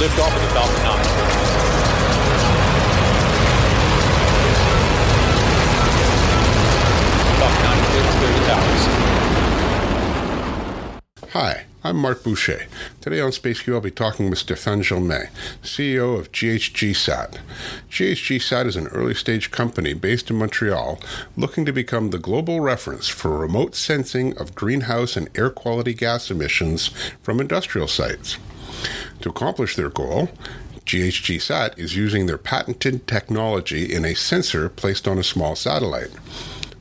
Liftoff of the Falcon 9. Falcon 9 clear to towers. Hi, I'm Marc Boucher. Today on SpaceQ, I'll be talking with Stéphane Germain, CEO of GHGSat. GHGSat is an early stage company based in Montreal looking to become the global reference for remote sensing of greenhouse and air quality gas emissions from industrial sites. To accomplish their goal, GHGSat is using their patented technology in a sensor placed on a small satellite.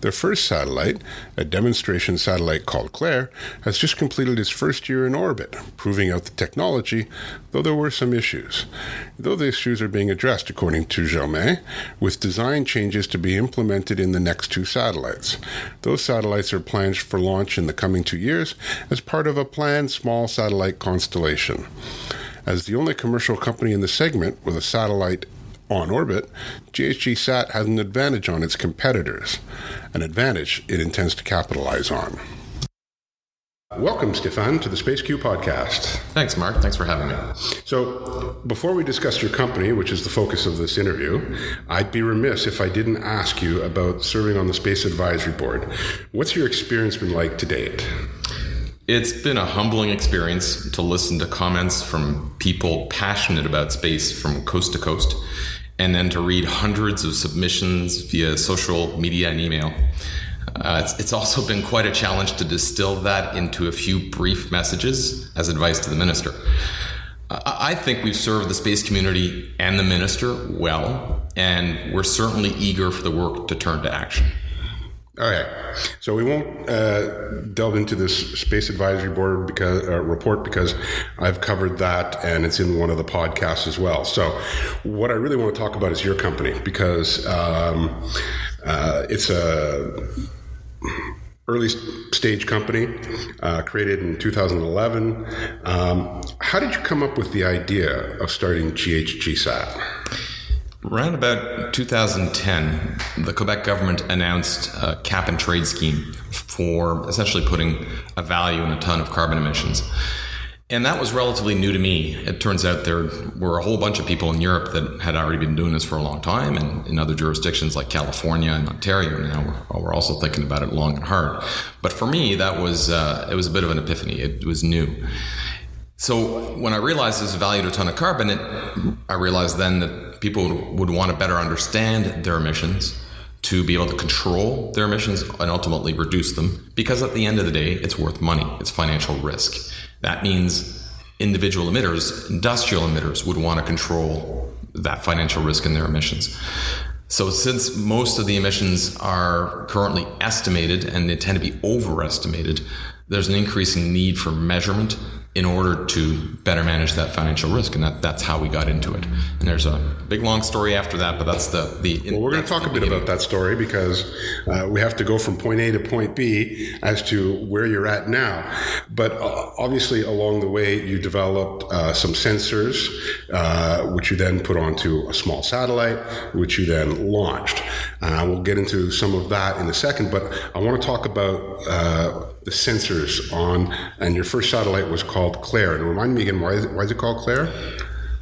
Their first satellite, a demonstration satellite called Claire, has just completed its first year in orbit, proving out the technology, though there were some issues. Though the issues are being addressed, according to Germain, with design changes to be implemented in the next two satellites. Those satellites are planned for launch in the coming two years as part of a planned small satellite constellation. As the only commercial company in the segment with a satellite on orbit, GHGSat has an advantage on its competitors, an advantage it intends to capitalize on. Welcome, Stéphane, to the SpaceQ podcast. Thanks, Marc. Thanks for having me. So, before we discuss your company, which is the focus of this interview, I'd be remiss if I didn't ask you about serving on the Space Advisory Board. What's your experience been like to date? It's been a humbling experience to listen to comments from people passionate about space from coast to coast, and then to read hundreds of submissions via social media and email. Uh, it's, it's, also been quite a challenge to distill that into a few brief messages as advice to the minister. I think we've served the space community and the minister well, and we're certainly eager for the work to turn to action. Okay, so we won't uh, delve into this space advisory board because uh, report because I've covered that and it's in one of the podcasts as well. So, what I really want to talk about is your company because um, uh, it's a early stage company uh, created in 2011. Um, how did you come up with the idea of starting GHGSat? Around about 2010, the Quebec government announced a cap and trade scheme for essentially putting a value in a ton of carbon emissions. And that was relatively new to me. It turns out there were a whole bunch of people in Europe that had already been doing this for a long time, and in other jurisdictions like California and Ontario now, we're also thinking about it long and hard. But for me, that was uh, it was a bit of an epiphany. It was new. So when I realized this valued a ton of carbon, it, I realized then that people would want to better understand their emissions to be able to control their emissions and ultimately reduce them because at the end of the day, it's worth money. It's financial risk. That means individual emitters, industrial emitters, would want to control that financial risk in their emissions. So, since most of the emissions are currently estimated and they tend to be overestimated, there's an increasing need for measurement in order to better manage that financial risk, and that, that's how we got into it. And there's a big long story after that, but that's the the. Well, we're going to talk a bit about that story because uh, we have to go from point A to point B as to where you're at now. But uh, obviously, along the way, you developed uh, some sensors, uh, which you then put onto a small satellite, which you then launched. Uh, we'll get into some of that in a second, but I want to talk about uh, the sensors on, and your first satellite was called Claire. And remind me again, why is it, why is it called Claire?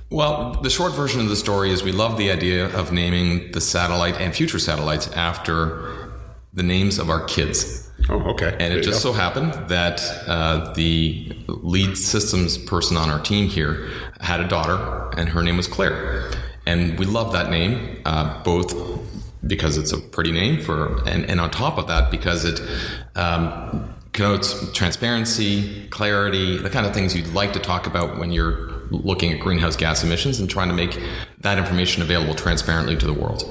Well, the short version of the story is we love the idea of naming the satellite and future satellites after the names of our kids. Oh, okay. And it just so happened that uh, the lead systems person on our team here had a daughter, and her name was Claire. And we love that name, uh, both because it's a pretty name for, and, and on top of that, because it um, connotes transparency, clarity, the kind of things you'd like to talk about when you're looking at greenhouse gas emissions and trying to make that information available transparently to the world.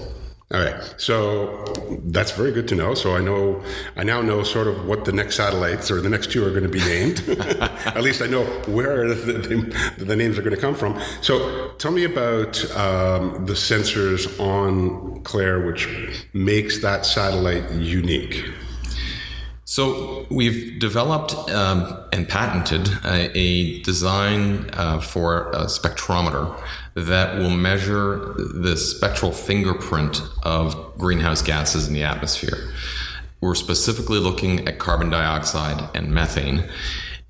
All right, so that's very good to know. So I know, I now know sort of what the next satellites or the next two are going to be named. At least I know where the, the, names are going to come from. So tell me about um, the sensors on Claire, which makes that satellite unique. So we've developed um, and patented a, a design uh, for a spectrometer that will measure the spectral fingerprint of greenhouse gases in the atmosphere. We're specifically looking at carbon dioxide and methane.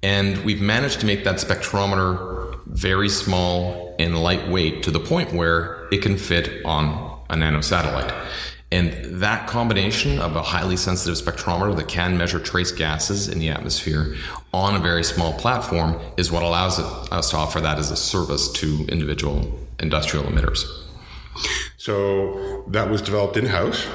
And we've managed to make that spectrometer very small and lightweight to the point where it can fit on a nanosatellite. And that combination of a highly sensitive spectrometer that can measure trace gases in the atmosphere on a very small platform is what allows us to offer that as a service to individual industrial emitters. So that was developed in house?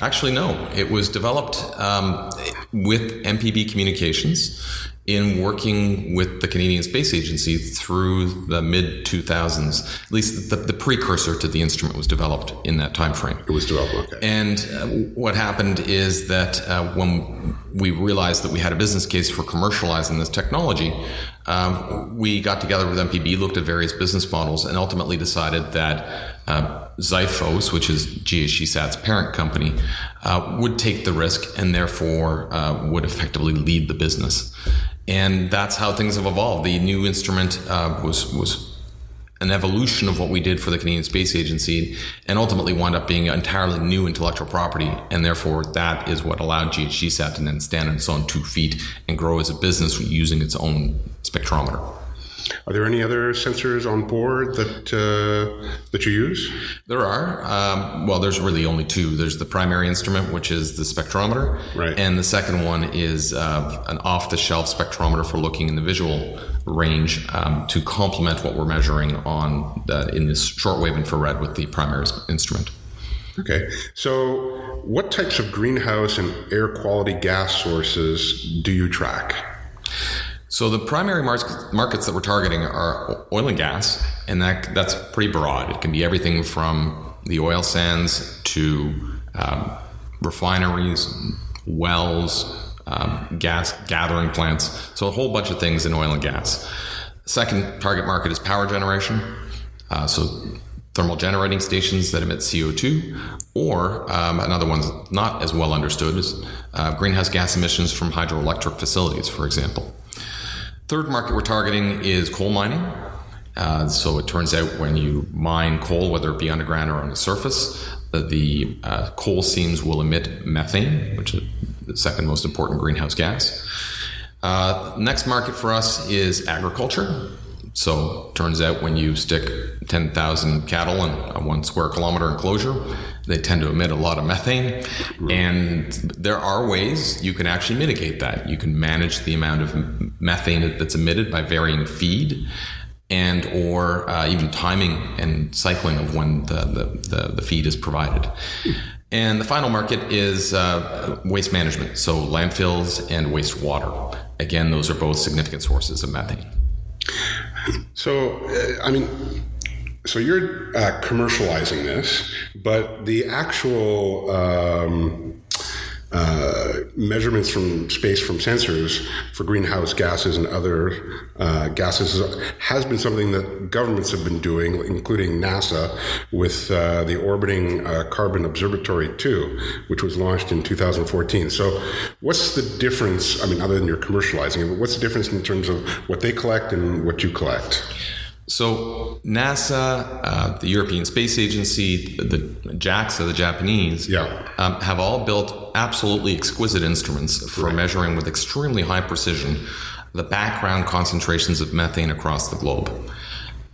Actually, no. It was developed um, with MPB Communications in working with the Canadian Space Agency through the mid 2000s. At least the, the, precursor to the instrument was developed in that time frame. It was developed, okay. And uh, what happened is that uh, when we realized that we had a business case for commercializing this technology, um, we got together with MPB, looked at various business models, and ultimately decided that uh, Xiphos, which is GHGSat's parent company, uh, would take the risk and therefore uh, would effectively lead the business and that's how things have evolved. The new instrument uh, was was an evolution of what we did for the Canadian Space Agency, and ultimately wound up being entirely new intellectual property, and therefore that is what allowed GHGSat to then stand on its own two feet and grow as a business using its own spectrometer. Are there any other sensors on board that uh, that you use? There are. Um, well, there's really only two. There's the primary instrument, which is the spectrometer, right. and the second one is uh, an off-the-shelf spectrometer for looking in the visual range um, to complement what we're measuring on the, in this shortwave infrared with the primary instrument. Okay, so what types of greenhouse and air quality gas sources do you track? So the primary markets that we're targeting are oil and gas, and that that's pretty broad. It can be everything from the oil sands to um, refineries, wells, um, gas gathering plants. So a whole bunch of things in oil and gas. Second target market is power generation. Uh, so thermal generating stations that emit CO2, or um, another one's not as well understood is uh, greenhouse gas emissions from hydroelectric facilities, for example. Third market we're targeting is coal mining. Uh, so it turns out when you mine coal, whether it be underground or on the surface, uh, the uh, coal seams will emit methane, which is the second most important greenhouse gas. Uh, next market for us is agriculture. So turns out when you stick 10,000 cattle in a one square kilometer enclosure, they tend to emit a lot of methane. And there are ways you can actually mitigate that. You can manage the amount of methane that's emitted by varying feed and or uh, even timing and cycling of when the, the, the, the, feed is provided. And the final market is uh, waste management, so landfills and wastewater. Again, those are both significant sources of methane. So, uh, I mean, so you're uh, commercializing this, but the actual um, uh, measurements from space from sensors for greenhouse gases and other uh, gases has been something that governments have been doing, including NASA, with uh, the Orbiting uh, Carbon Observatory 2, which was launched in 2014. So, what's the difference? I mean, other than you're commercializing it, but what's the difference in terms of what they collect and what you collect? So NASA, uh, the European Space Agency, the, the JAXA, the Japanese, yeah. um, have all built absolutely exquisite instruments for right. measuring with extremely high precision the background concentrations of methane across the globe.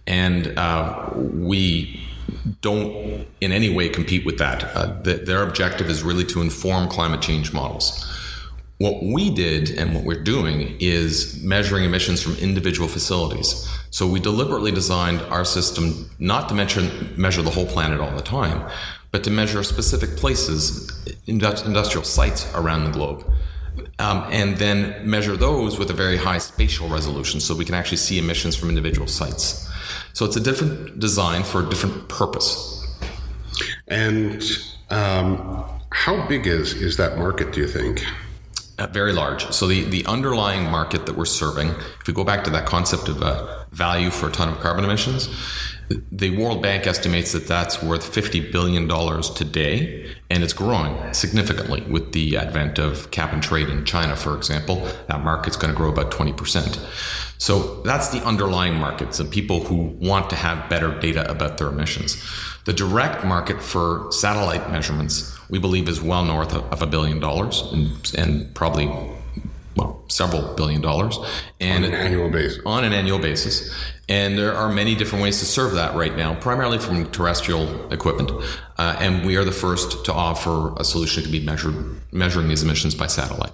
And uh, we don't in any way compete with that. Uh, the, their objective is really to inform climate change models. What we did and what we're doing is measuring emissions from individual facilities. So we deliberately designed our system not to measure, measure the whole planet all the time, but to measure specific places, industrial sites around the globe. Um, and then measure those with a very high spatial resolution so we can actually see emissions from individual sites. So it's a different design for a different purpose. And um, how big is, is that market, do you think? Uh, very large. So the, the underlying market that we're serving, if we go back to that concept of uh, value for a ton of carbon emissions, the World Bank estimates that that's worth $50 billion today, and it's growing significantly with the advent of cap and trade in China, for example. That market's going to grow about 20%. So that's the underlying markets and people who want to have better data about their emissions. The direct market for satellite measurements, we believe, is well north of a billion dollars and, and probably well, several billion dollars, and On an annual basis. on an annual basis. And there are many different ways to serve that right now, primarily from terrestrial equipment. Uh, and we are the first to offer a solution that can be measured, measuring these emissions by satellite.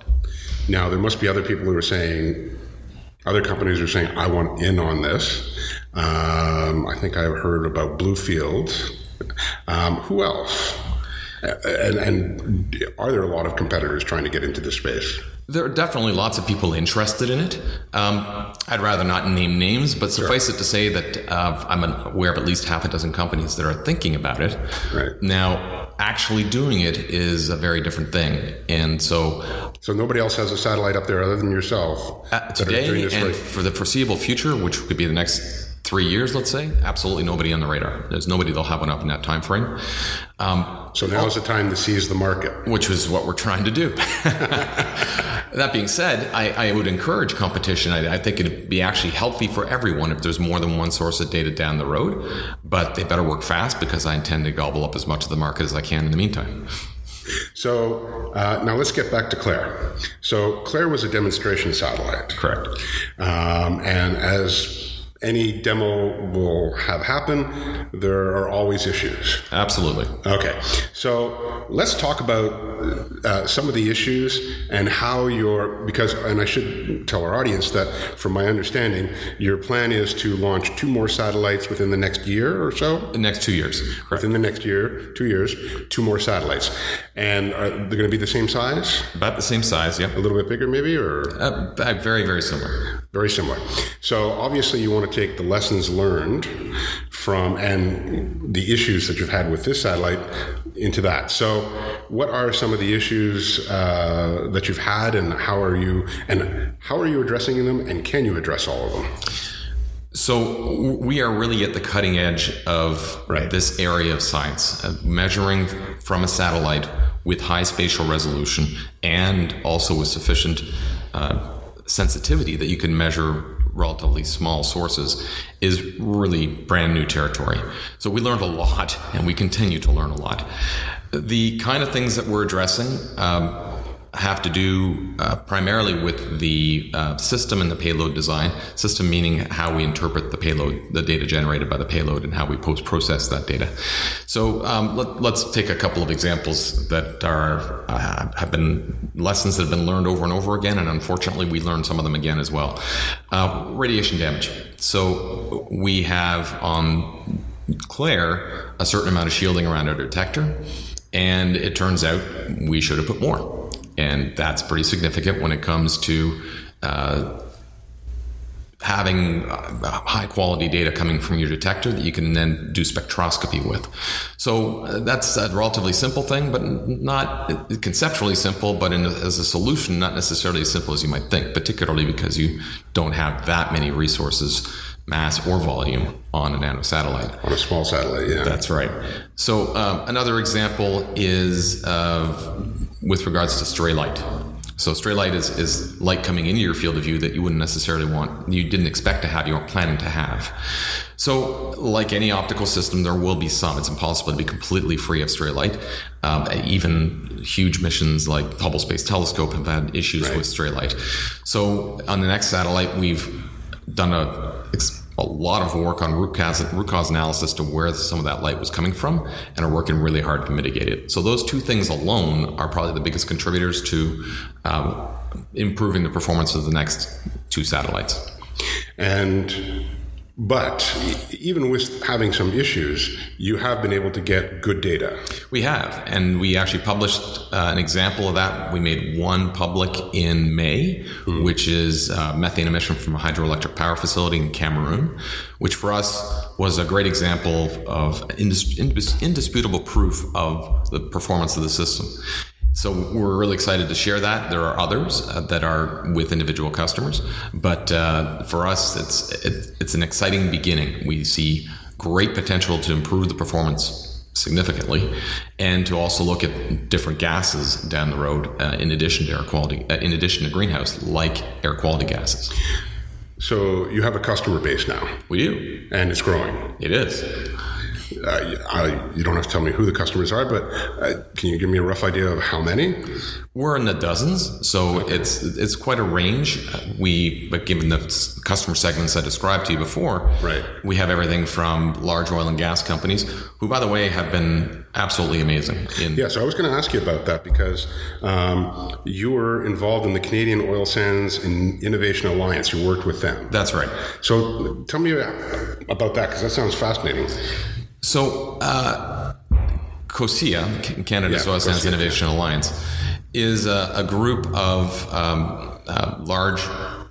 Now, there must be other people who are saying, other companies are saying, I want in on this. Um, I think I've heard about Bluefield. Um, who else? And, and are there a lot of competitors trying to get into this space? There are definitely lots of people interested in it. Um, I'd rather not name names, but suffice it to say that uh, I'm aware of at least half a dozen companies that are thinking about it. Right. Now, actually doing it is a very different thing. And so So nobody else has a satellite up there other than yourself uh, that are doing today and right. for the foreseeable future, which could be the next three years, let's say, absolutely nobody on the radar. There's nobody that'll have one up in that time frame. Um, So now is the time to seize the market. which is what we're trying to do. that being said, I, I would encourage competition. I, I think it'd be actually healthy for everyone if there's more than one source of data down the road, but they better work fast because I intend to gobble up as much of the market as I can in the meantime. So uh, now let's get back to Claire. So Claire was a demonstration satellite. Correct. Um, and as any demo will have happen, there are always issues. Absolutely. Okay, so let's talk about uh, some of the issues and how your because and I should tell our audience that from my understanding, your plan is to launch two more satellites within the next year or so. The next two years. Correct. Within the next year, two years, two more satellites, and are they going to be the same size, About the same size, yeah. a little bit bigger, maybe, or Uh, very, very similar. very similar. So obviously, you want to take the lessons learned from and the issues that you've had with this satellite into that. So, what are some of the issues uh, that you've had, and how are you and how are you addressing them, and can you address all of them? So we are really at the cutting edge of Right. this area of science, of measuring from a satellite with high spatial resolution and also with sufficient uh, sensitivity that you can measure relatively small sources is really brand new territory. So we learned a lot and we continue to learn a lot. The kind of things that we're addressing um, have to do uh, primarily with the uh, system and the payload design. System meaning how we interpret the payload, the data generated by the payload, and how we post process that data. So um, let, us take a couple of examples that are uh, have been lessons that have been learned over and over again, and unfortunately, we learned some of them again as well. Uh, radiation damage. So we have on Claire a certain amount of shielding around our detector, and it turns out we should have put more and that's pretty significant when it comes to uh, having uh, high quality data coming from your detector that you can then do spectroscopy with. So uh, that's a relatively simple thing, but not conceptually simple, but in, as a solution, not necessarily as simple as you might think, particularly because you don't have that many resources, mass or volume on a nano satellite. On a small satellite, yeah. That's right. So um, another example is uh, with regards to stray light. So stray light is, is light coming into your field of view that you wouldn't necessarily want, you didn't expect to have, you weren't planning to have. So, like any optical system, there will be some. It's impossible to be completely free of stray light. Um, even huge missions like Hubble Space Telescope have had issues Right. with stray light. So, on the next satellite, we've done a a lot of work on root cause, root cause analysis to where some of that light was coming from and are working really hard to mitigate it. So those two things alone are probably the biggest contributors to um, improving the performance of the next two satellites. And but even with having some issues, you have been able to get good data. We have, and we actually published uh, an example of that. We made one public in May, which is uh, methane emission from a hydroelectric power facility in Cameroon, which for us was a great example of indis- indis- indisputable proof of the performance of the system. So we're really excited to share that. There are others uh, that are with individual customers, but uh, for us, it's it, it's an exciting beginning. We see great potential to improve the performance significantly, and to also look at different gases down the road uh, in addition to air quality, uh, in addition to greenhouse, like air quality gases. So you have a customer base now, We do. and it's growing. It is. Uh, I, you don't have to tell me who the customers are, but uh, can you give me a rough idea of how many? We're in the dozens, so it's it's quite a range. We, but given the customer segments I described to you before, Right. we have everything from large oil and gas companies, who, by the way, have been absolutely amazing. In Yeah, so I was going to ask you about that because um, you were involved in the Canadian Oil Sands In- Innovation Alliance. You worked with them. that's right. So tell me about that because that sounds fascinating. So, uh, COSIA, Ca- Canada's Yeah, Oil Sands Innovation Alliance, is a, a group of um, uh, large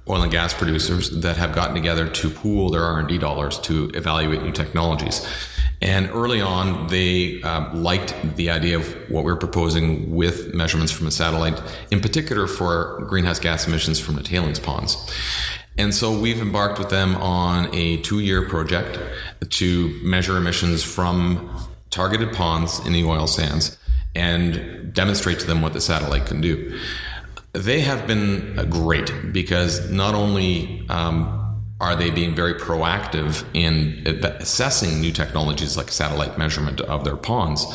oil and gas producers that have gotten together to pool their R&D dollars to evaluate new technologies. And early on, they uh, liked the idea of what we are proposing with measurements from a satellite, in particular for greenhouse gas emissions from the tailings ponds. And so we've embarked with them on a two year project to measure emissions from targeted ponds in the oil sands and demonstrate to them what the satellite can do. They have been uh, great because not only um, are they being very proactive in assessing new technologies like satellite measurement of their ponds,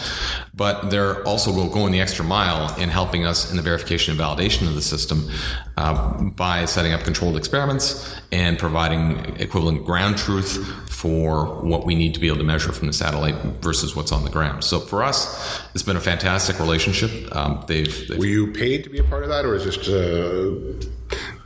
but they're also going the extra mile in helping us in the verification and validation of the system uh, by setting up controlled experiments and providing equivalent ground truth for what we need to be able to measure from the satellite versus what's on the ground. So for us, it's been a fantastic relationship. Um, they've, they've Were you paid to be a part of that, or is this uh,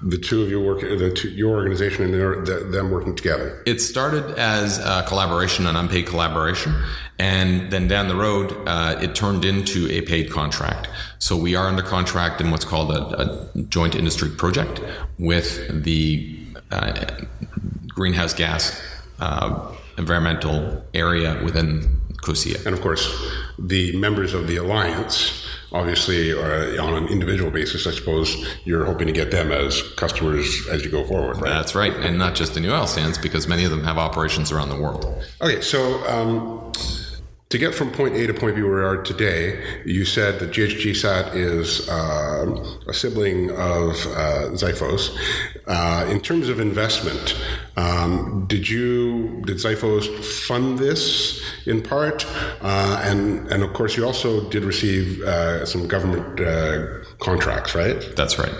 the two of you work, the two, your organization and their, the, them working together? It started as a collaboration, an unpaid collaboration, and then down the road, uh, it turned into a paid contract. So we are under contract in what's called a, a joint industry project with the uh, greenhouse gas uh, environmental area within COSIA. And of course, the members of the alliance, obviously, are on an individual basis. I suppose you're hoping to get them as customers as you go forward, right? That's right, and not just in new oil sands, because many of them have operations around the world. Okay, so um, to get from point A to point B where we are today, you said that GHGSat is um a sibling of uh. Uh, in terms of investment, um, did you did Xiphos fund this in part? Uh, and and of course, you also did receive uh, some government uh, contracts, right? That's right.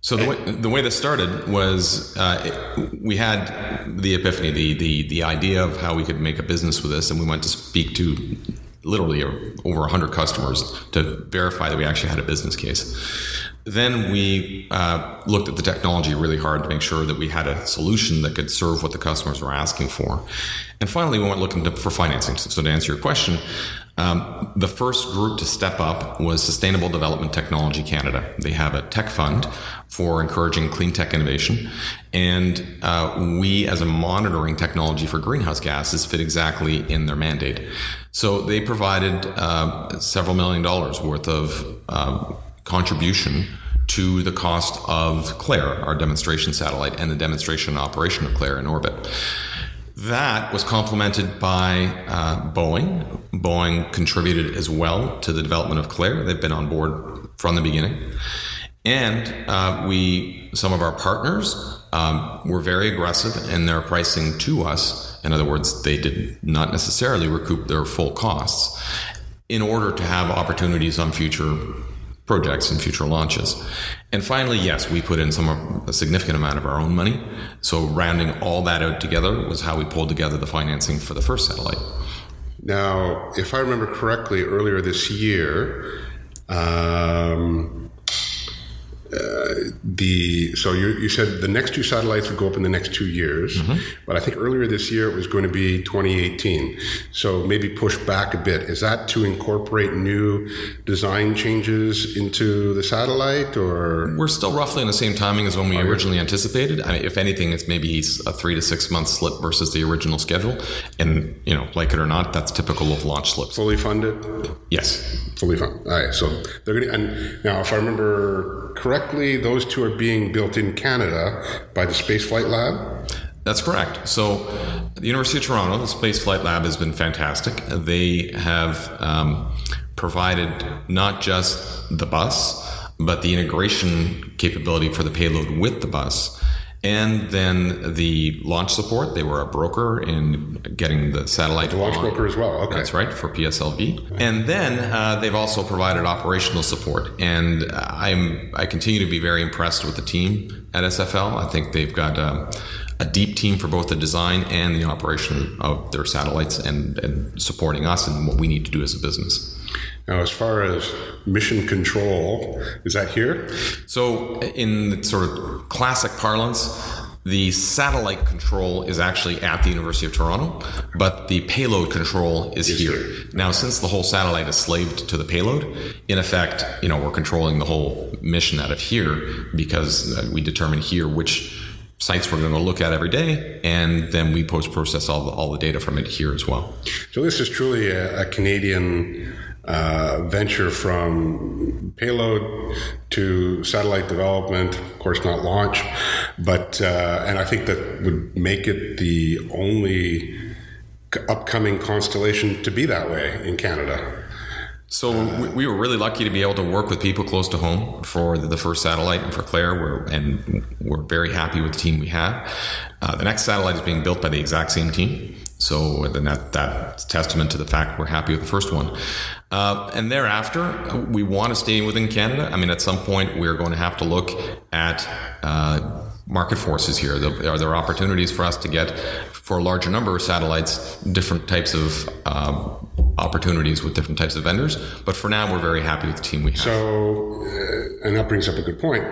So the way, the way this started was uh, it, we had the epiphany, the, the the idea of how we could make a business with this, and we went to speak to literally over 100 customers to verify that we actually had a business case. Then we uh, looked at the technology really hard to make sure that we had a solution that could serve what the customers were asking for. And finally, we went looking to, for financing. So to answer your question, um, the first group to step up was Sustainable Development Technology Canada. They have a tech fund for encouraging clean tech innovation. And uh, we, as a monitoring technology for greenhouse gases, fit exactly in their mandate. So they provided uh, several million dollars worth of uh, contribution to the cost of Claire, our demonstration satellite, and the demonstration operation of Claire in orbit. That was complemented by uh, Boeing. Boeing contributed as well to the development of Claire. They've been on board from the beginning. And uh, we, some of our partners, um, were very aggressive in their pricing to us. In other words, they did not necessarily recoup their full costs in order to have opportunities on future projects and future launches. And finally, yes, we put in some a significant amount of our own money. So rounding all that out together was how we pulled together the financing for the first satellite. Now, if I remember correctly, earlier this year, um, uh, the so you, you said the next two satellites would go up in the next two years, Mm-hmm. but I think earlier this year it was going to be 2018. So maybe push back a bit. Is that to incorporate new design changes into the satellite, or We're still roughly in the same timing as when we originally anticipated. I mean, if anything, it's maybe a three to six month slip versus the original schedule. And you know, like it or not, that's typical of launch slips. fully funded? Yes, Fully funded. All right. So they're going to. And now, if I remember correctly, those two are being built in Canada by the Space Flight Lab. That's correct. So, the University of Toronto, the Space Flight Lab has been fantastic. They have um, provided not just the bus, but the integration capability for the payload with the bus. And then the launch support, they were a broker in getting the satellite. The launch on. broker as well. Okay. That's right, for PSLV. And then uh, they've also provided operational support. And I'm, I continue to be very impressed with the team at SFL. I think they've got um, a deep team for both the design and the operation of their satellites and, and supporting us and what we need to do as a business. Now, as far as mission control, is that here? So, in sort of classic parlance, the satellite control is actually at the University of Toronto, but the payload control is, Is here. here. Now, since the whole satellite is slaved to the payload, in effect, you know, we're controlling the whole mission out of here because uh, we determine here which sites we're going to look at every day, and then we post process all the, all the data from it here as well. So this is truly a, a Canadian uh, venture from payload to satellite development. Of course, not launch, but uh, and I think that would make it the only upcoming constellation to be that way in Canada. So we, we were really lucky to be able to work with people close to home for the, the first satellite and for Claire. We're, and we're very happy with the team we have. Uh, the next satellite is being built by the exact same team. So then that, that's testament to the fact we're happy with the first one. Uh, and thereafter, we want to stay within Canada. I mean, at some point, we're going to have to look at uh, market forces here. Are there opportunities for us to get, for a larger number of satellites, different types of um, opportunities with different types of vendors? But for now, we're very happy with the team we have. So, uh, and that brings up a good point.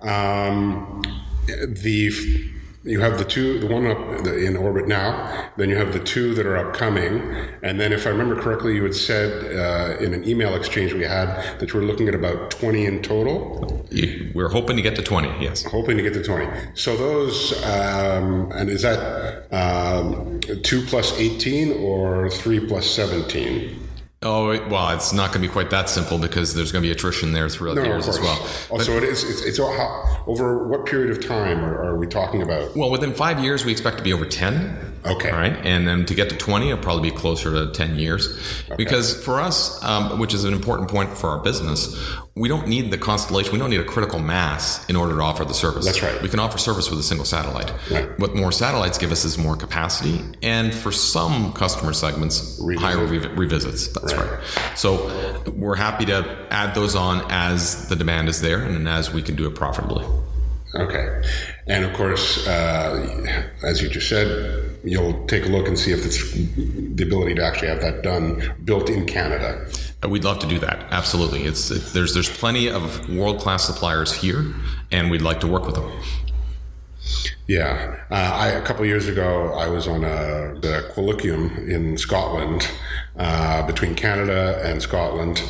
Um, the you have the two, the one up in orbit now, then you have the two that are upcoming, and then if I remember correctly, you had said uh, in an email exchange we had that you were looking at about twenty in total, We're hoping to get to 20, yes. hoping to get to twenty. So those, um, and is that um, two plus eighteen or three plus seventeen? Oh, well, it's not going to be quite that simple because there's going to be attrition there throughout the No, of years as well. Oh, so it is. It's, it's all- how, over what period of time are, are we talking about? Well, within five years, we expect to be over 10. Okay. All right. And then to get to 20, it'll probably be closer to 10 years. Because for us, um, which is an important point for our business, we don't need the constellation, we don't need a critical mass in order to offer the service. That's right. We can offer service with a single satellite. Right. What more satellites give us is more capacity. And for some customer segments, Revisit. higher revi- revisits. That's Right. right. So we're happy to add those on as the demand is there and as we can do it profitably. Okay. And of course, uh, as you just said, you'll take a look and see if it's the ability to actually have that done built in Canada. Uh, We'd love to do that. Absolutely. It's it, there's there's plenty of world class suppliers here, and we'd like to work with them. Yeah. Uh, I, a couple of years ago, I was on a, the Colloquium in Scotland, uh, between Canada and Scotland,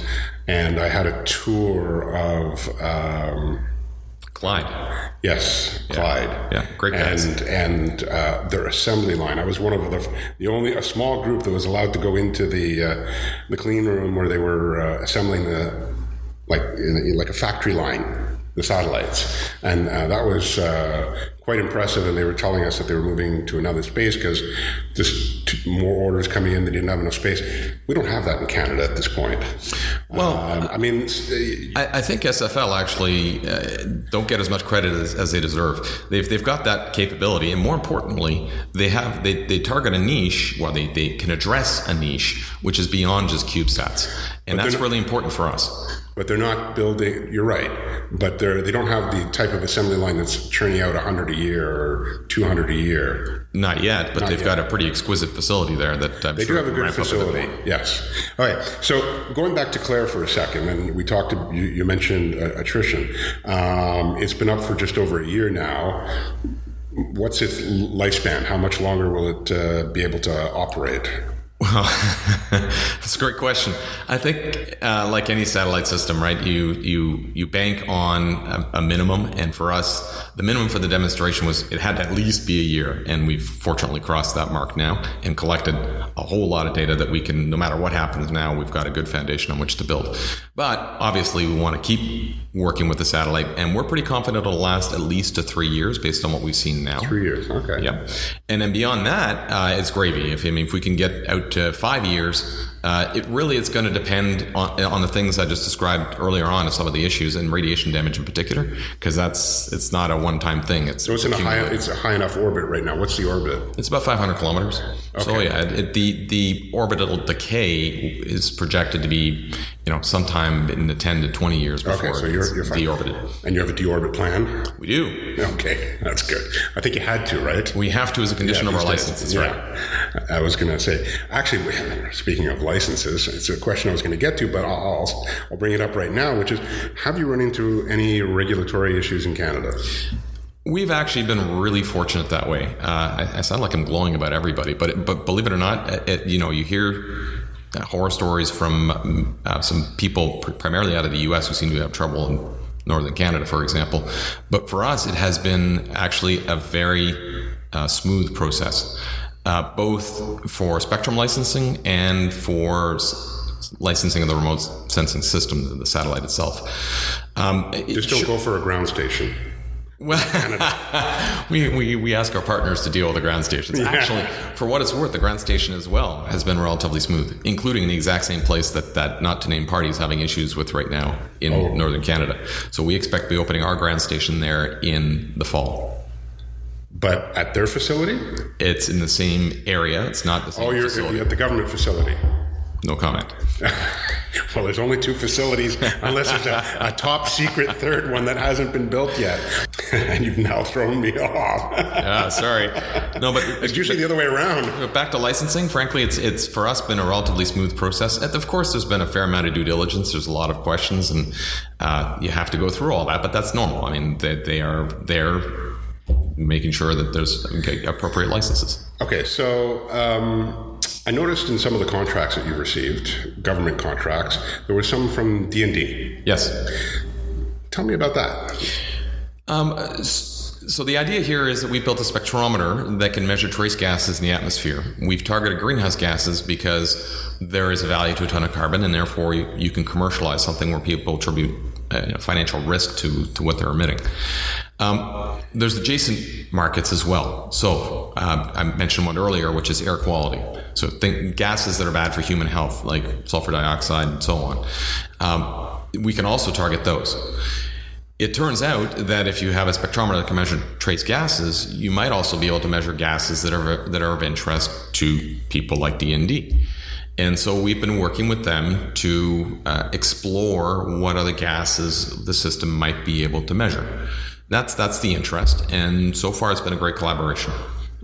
and I had a tour of, um, Clyde. Yes, Clyde. Yeah, great guys. And and uh, their assembly line. I was one of the the only a small group that was allowed to go into the uh, the clean room where they were uh, assembling the like in, like a factory line the satellites, and uh, that was uh, quite impressive. And they were telling us that they were moving to another space because just t- more orders coming in. They didn't have enough space. We don't have that in Canada at this point. Well, Um, I mean, it's- I, I think SFL actually uh, don't get as much credit as, as they deserve. They've, they've got that capability, and more importantly, they have they, they target a niche. Well, they, they can address a niche which is beyond just CubeSats, and that's not- really important for us. But they're not building. You're right, but they're they don't have the type of assembly line that's churning out 100 a year or 200 a year. Not yet, but they've yet. got a pretty exquisite facility there that I'm They sure do have a good ramp up as facility. well. Yes. All right. So going back to Claire for a second, and we talked. You, you mentioned uh, attrition. Um, it's been up for just over a year now. What's its lifespan? How much longer will it uh, be able to operate? Well, that's a great question. I think, uh, like any satellite system, right? You you you bank on a, a minimum, and for us, the minimum for the demonstration was it had to at least be a year, and we've fortunately crossed that mark now and collected a whole lot of data that we can, no matter what happens now, we've got a good foundation on which to build. But obviously, we want to keep working with the satellite, and we're pretty confident it'll last at least to three years based on what we've seen now. Three years. Okay. Yep. And then beyond that, uh, it's gravy. If I mean, if we can get out to five years, Uh, it really is going to depend on, on the things I just described earlier on, of some of the issues and radiation damage in particular, because that's it's not a one-time thing. It's So it's in a high, it's a high enough orbit right now. What's the orbit? It's about 500 kilometers. Okay. So yeah, it, the the orbital decay is projected to be, you know, sometime in the 10 to 20 years before Okay, so you're, you're deorbited. And you have a deorbit plan? We do. Okay, that's good. I think you had to, right? We have to as a condition of our these days. license. That's Yeah. right. I was going to say, actually, speaking of licenses, it's a question I was going to get to, but I'll, I'll, bring it up right now, which is have you run into any regulatory issues in Canada? We've actually been really fortunate that way. Uh, I, I sound like I'm glowing about everybody, but but believe it or not, it, it- you know, you hear horror stories from uh, some people, pr- primarily out of the U.S., who seem to have trouble in northern Canada, for example. But for us, it has been actually a very uh, smooth process, uh, both for spectrum licensing and for s- licensing of the remote sensing system, the satellite itself. Um, Just don't go for a ground station. well, we, we, we ask our partners to deal with the ground stations. Actually, for what it's worth, the ground station as well has been relatively smooth, including the exact same place that, that not to name party is having issues with right now in northern Canada. So we expect to be opening our ground station there in the fall. But at their facility? It's in the same area. It's not the same Oh, you're, facility. at the government facility. No comment. Well, there's only two facilities, unless there's a, a top secret third one that hasn't been built yet. and you've now thrown me off. Ah, sorry. No, but it's usually the other way around. Back to licensing, frankly, it's it's for us been a relatively smooth process. And of course, there's been a fair amount of due diligence. There's a lot of questions, and uh, you have to go through all that. But that's normal. I mean, they, they are there making sure that there's okay, appropriate licenses. Okay, so um, I noticed in some of the contracts that you've received, government contracts, there was some from D and D. Yes. Tell me about that. Um, so the idea here is that we built a spectrometer that can measure trace gases in the atmosphere. We've targeted greenhouse gases because there is a value to a ton of carbon, and therefore you, you can commercialize something where people attribute uh, financial risk to, to what they're emitting. Um, there's adjacent markets as well. So uh, I mentioned one earlier, which is air quality. So think gases that are bad for human health, like sulfur dioxide and so on. Um, we can also target those. It turns out that if you have a spectrometer that can measure trace gases, you might also be able to measure gases that are that are of interest to people like DND. And so we've been working with them to uh, explore what other gases the system might be able to measure. That's that's the interest, and so far it's been a great collaboration.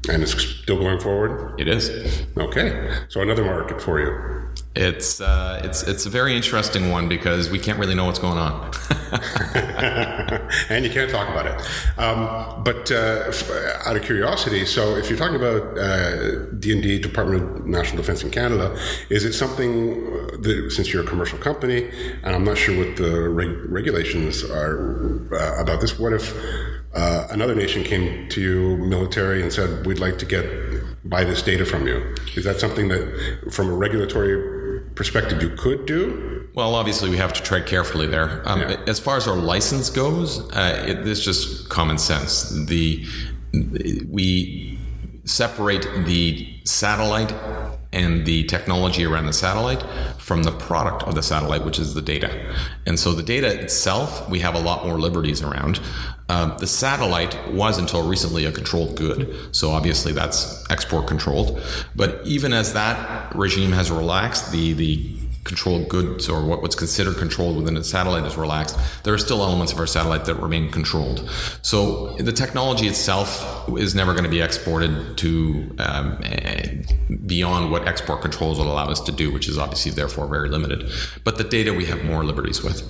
And it's still going forward? It is. Okay, so another market for you. It's uh, it's it's a very interesting one because we can't really know what's going on. and you can't talk about it. Um, but uh, out of curiosity, so if you're talking about D and D, Department of National Defence in Canada, is it something uh, that since you're a commercial company, and I'm not sure what the reg- regulations are uh, about this, what if uh, another nation came to you, military, and said, "We'd like to get buy this data from you"? Is that something that, from a regulatory perspective, you could do? Well, obviously, we have to tread carefully there. Um, Yeah. As far as our license goes, uh, it, it's just common sense. The we separate the satellite and the technology around the satellite from the product of the satellite, which is the data. And so the data itself, we have a lot more liberties around. Um, the satellite was until recently a controlled good, so obviously that's export controlled. But even as that regime has relaxed, the the controlled goods or what, what's considered controlled within a satellite is relaxed, there are still elements of our satellite that remain controlled. So the technology itself is never going to be exported to um, beyond what export controls will allow us to do, which is obviously therefore very limited. But the data we have more liberties with.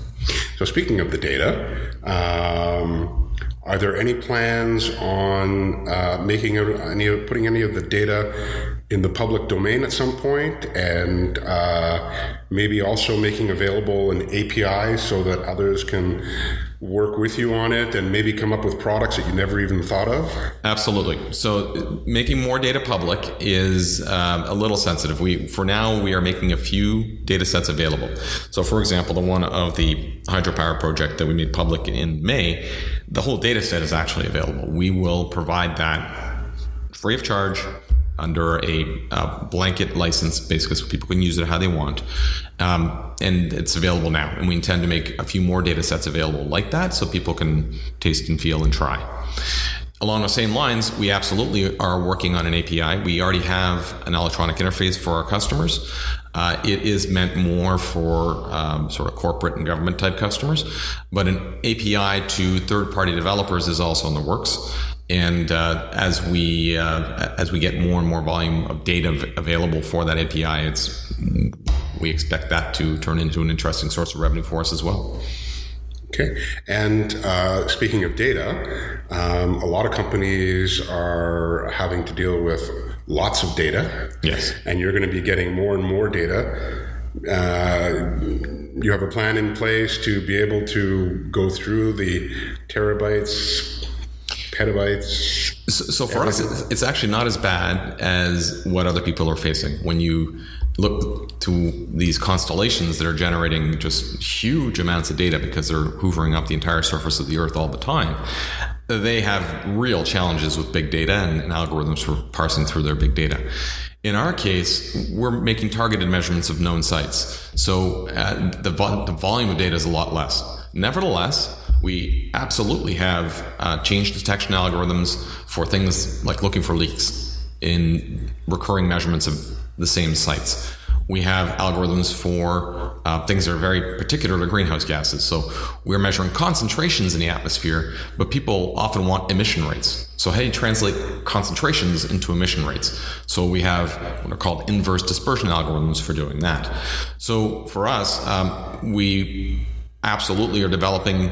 So speaking of the data, um, are there any plans on uh, making any putting any of the data in the public domain at some point, and uh, maybe also making available an API so that others can work with you on it and maybe come up with products that you never even thought of? Absolutely. So making more data public is um, a little sensitive. We, for now, we are making a few data sets available. So, for example, the one of the hydropower project that we made public in May, the whole data set is actually available. We will provide that free of charge under a, blanket license, basically, so people can use it how they want. Um, and it's available now. And we intend to make a few more data sets available like that so people can taste and feel and try. Along the same lines, we absolutely are working on an API. We already have an electronic interface for our customers. Uh, it is meant more for um, sort of corporate and government type customers, but an API to third party developers is also in the works. And uh, as we uh, as we get more and more volume of data available for that API, it's we expect that to turn into an interesting source of revenue for us as well. Okay. And uh, speaking of data, um, a lot of companies are having to deal with lots of data. Yes. And you're going to be getting more and more data. Uh, you have a plan in place to be able to go through the terabytes, petabytes. So, so for us, it's actually not as bad as what other people are facing. When you look to these constellations that are generating just huge amounts of data because they're hoovering up the entire surface of the Earth all the time, they have real challenges with big data and, and algorithms for parsing through their big data. In our case, we're making targeted measurements of known sites. So uh, the, vo- the volume of data is a lot less. Nevertheless, we absolutely have uh, change detection algorithms for things like looking for leaks in recurring measurements of the same sites. We have algorithms for uh, things that are very particular to greenhouse gases. So we're measuring concentrations in the atmosphere, but people often want emission rates. So hey, translate concentrations into emission rates. So we have what are called inverse dispersion algorithms for doing that. So for us, um, we absolutely are developing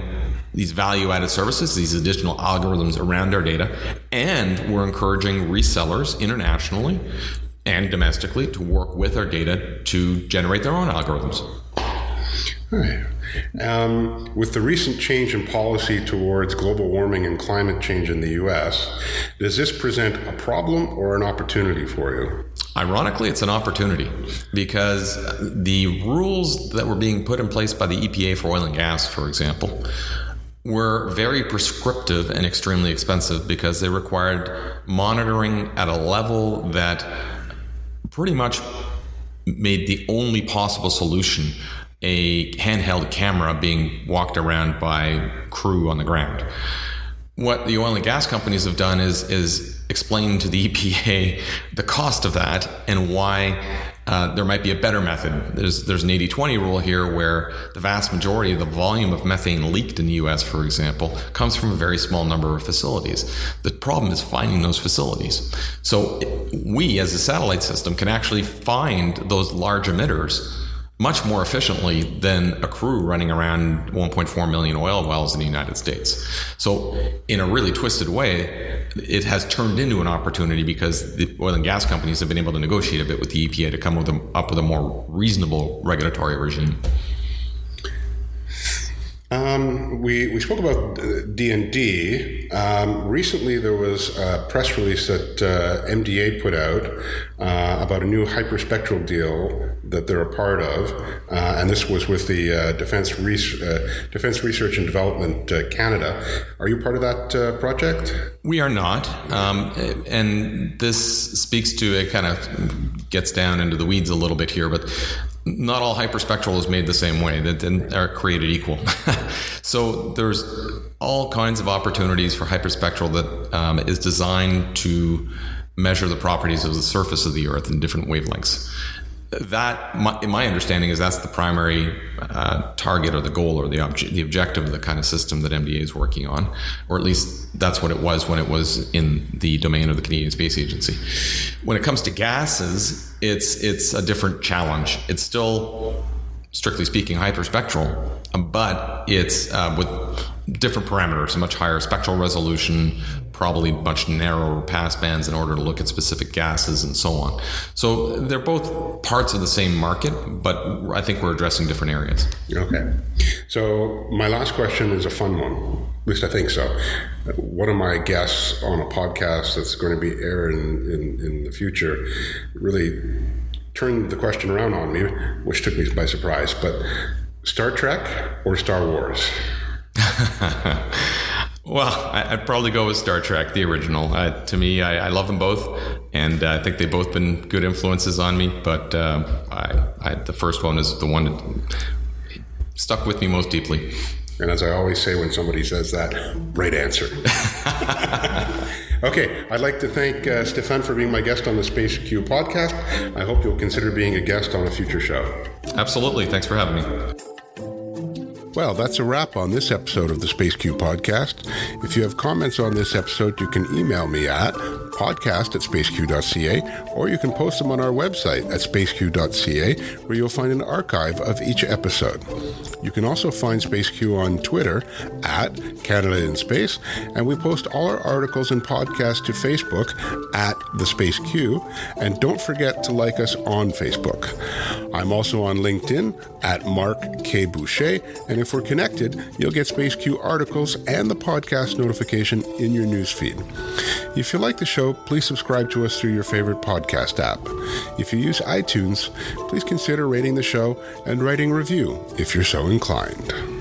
these value added services, these additional algorithms around our data, and we're encouraging resellers internationally and domestically to work with our data to generate their own algorithms. All right. Um, with the recent change in policy towards global warming and climate change in the U.S., does this present a problem or an opportunity for you? Ironically, it's an opportunity because the rules that were being put in place by the EPA for oil and gas, for example, were very prescriptive and extremely expensive because they required monitoring at a level that pretty much made the only possible solution a handheld camera being walked around by crew on the ground. What the oil and gas companies have done is is explain to the EPA the cost of that and why uh, there might be a better method. There's there's an 80-20 rule here where the vast majority of the volume of methane leaked in the U.S., for example, comes from a very small number of facilities. The problem is finding those facilities. So we, as a satellite system, can actually find those large emitters much more efficiently than a crew running around 1.4 million oil wells in the United States. So, in a really twisted way, it has turned into an opportunity because the oil and gas companies have been able to negotiate a bit with the EPA to come with a, up with a more reasonable regulatory regime. Um, we, we spoke about DND. Um, recently, there was a press release that uh, MDA put out uh, about a new hyperspectral deal that they're a part of, uh, and this was with the uh, Defense, uh, Defense Research and Development uh, Canada. Are you part of that project? We are not, um, and this speaks to it. Kind of gets down into the weeds a little bit here, but not all hyperspectral is made the same way that are created equal. so there's all kinds of opportunities for hyperspectral that um, is designed to measure the properties of the surface of the Earth in different wavelengths that my, my, understanding is that's the primary uh, target or the goal or the, obje- the objective of the kind of system that MDA is working on, or at least that's what it was when it was in the domain of the Canadian Space Agency. When it comes to gases, it's it's a different challenge. It's still, strictly speaking, hyperspectral, but it's uh, with different parameters, a much higher spectral resolution, probably much narrower pass bands in order to look at specific gases and so on. So they're both parts of the same market, but I think we're addressing different areas. Okay. So my last question is a fun one. At least I think so. One of my guests on a podcast that's going to be aired in, in, in the future really turned the question around on me, which took me by surprise. But Star Trek or Star Wars? Well, I, would probably go with Star Trek, the original. Uh, to me, I, I, love them both, and uh, I think they've both been good influences on me. But uh, I, I, the first one is the one that stuck with me most deeply. And as I always say when somebody says that, right answer. okay, I'd like to thank uh, Stéphane for being my guest on the Space Q podcast. I hope you'll consider being a guest on a future show. Absolutely. Thanks for having me. Well, that's a wrap on this episode of the Space Q podcast. If you have comments on this episode, you can email me at podcast at spaceq.ca or you can post them on our website at spaceq.ca where you'll find an archive of each episode. You can also find SpaceQ on Twitter at Canada in Space, and we post all our articles and podcasts to Facebook at the Space Q. And don't forget to like us on Facebook. I'm also on LinkedIn at Marc K. Boucher, and if we're connected, you'll get SpaceQ articles and the podcast notification in your newsfeed. If you like the show, please subscribe to us through your favorite podcast app. If you use iTunes, please consider rating the show and writing a review if you're so inclined.